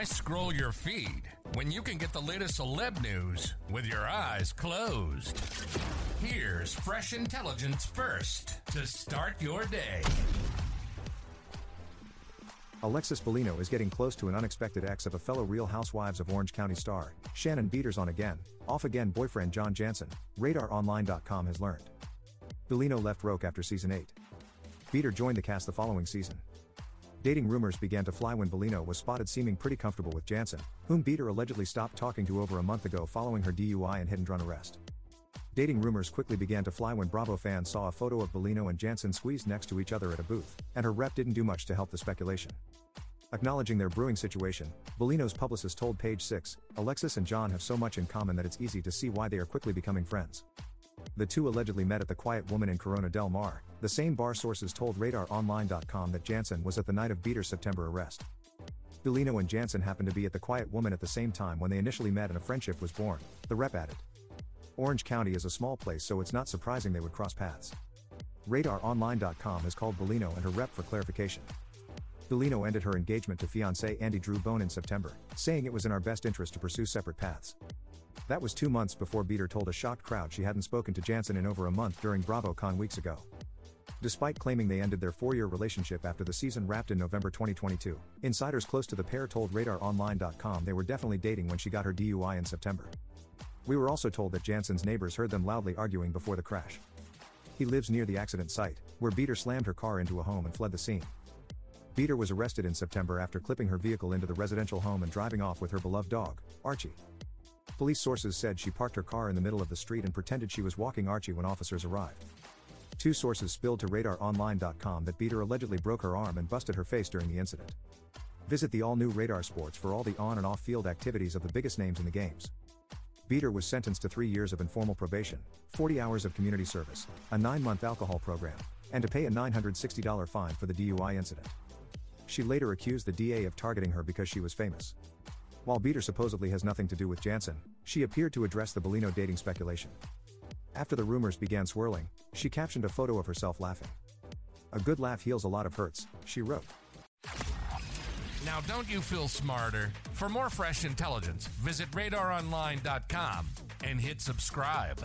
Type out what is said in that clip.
Why scroll your feed when you can get the latest celeb news with your eyes closed? Here's fresh intelligence first to start your day. Alexis Bellino is getting close to an unexpected ex of a fellow Real Housewives of Orange County star, Shannon Beador's on again, off again boyfriend John Janssen, RadarOnline.com has learned. Bellino left RHOC after season 8. Beador joined the cast the following season. Dating rumors began to fly when Bellino was spotted seeming pretty comfortable with Janssen, whom Beador allegedly stopped talking to over a month ago following her DUI and hit and run arrest. Dating rumors quickly began to fly when Bravo fans saw a photo of Bellino and Janssen squeezed next to each other at a booth, and her rep didn't do much to help the speculation. Acknowledging their brewing situation, Bellino's publicist told Page 6, Alexis and John have so much in common that it's easy to see why they are quickly becoming friends. The two allegedly met at the Quiet Woman in Corona Del Mar. The same bar sources told RadarOnline.com that Janssen was at the night of Beador's September arrest. Bellino and Janssen happened to be at the Quiet Woman at the same time when they initially met and a friendship was born, the rep added. Orange County is a small place so it's not surprising they would cross paths. RadarOnline.com has called Bellino and her rep for clarification. Bellino ended her engagement to fiancé Andy Drew Bohn in September, saying it was in our best interest to pursue separate paths. That was two months before Beador told a shocked crowd she hadn't spoken to Janssen in over a month during BravoCon weeks ago. Despite claiming they ended their four year relationship after the season wrapped in November 2022, insiders close to the pair told RadarOnline.com they were definitely dating when she got her DUI in September. We were also told that Janssen's neighbors heard them loudly arguing before the crash. He lives near the accident site, where Beador slammed her car into a home and fled the scene. Beador was arrested in September after clipping her vehicle into the residential home and driving off with her beloved dog, Archie. Police sources said she parked her car in the middle of the street and pretended she was walking Archie when officers arrived. Two sources spilled to RadarOnline.com that Beador allegedly broke her arm and busted her face during the incident. Visit the all new Radar Sports for all the on and off field activities of the biggest names in the games. Beador was sentenced to three years of informal probation, 40 hours of community service, a nine month alcohol program, and to pay a $960 fine for the DUI incident. She later accused the DA of targeting her because she was famous. While Beador supposedly has nothing to do with Janssen, she appeared to address the Bellino dating speculation. After the rumors began swirling, she captioned a photo of herself laughing. A good laugh heals a lot of hurts, she wrote. Now, don't you feel smarter? For more fresh intelligence, visit radaronline.com and hit subscribe.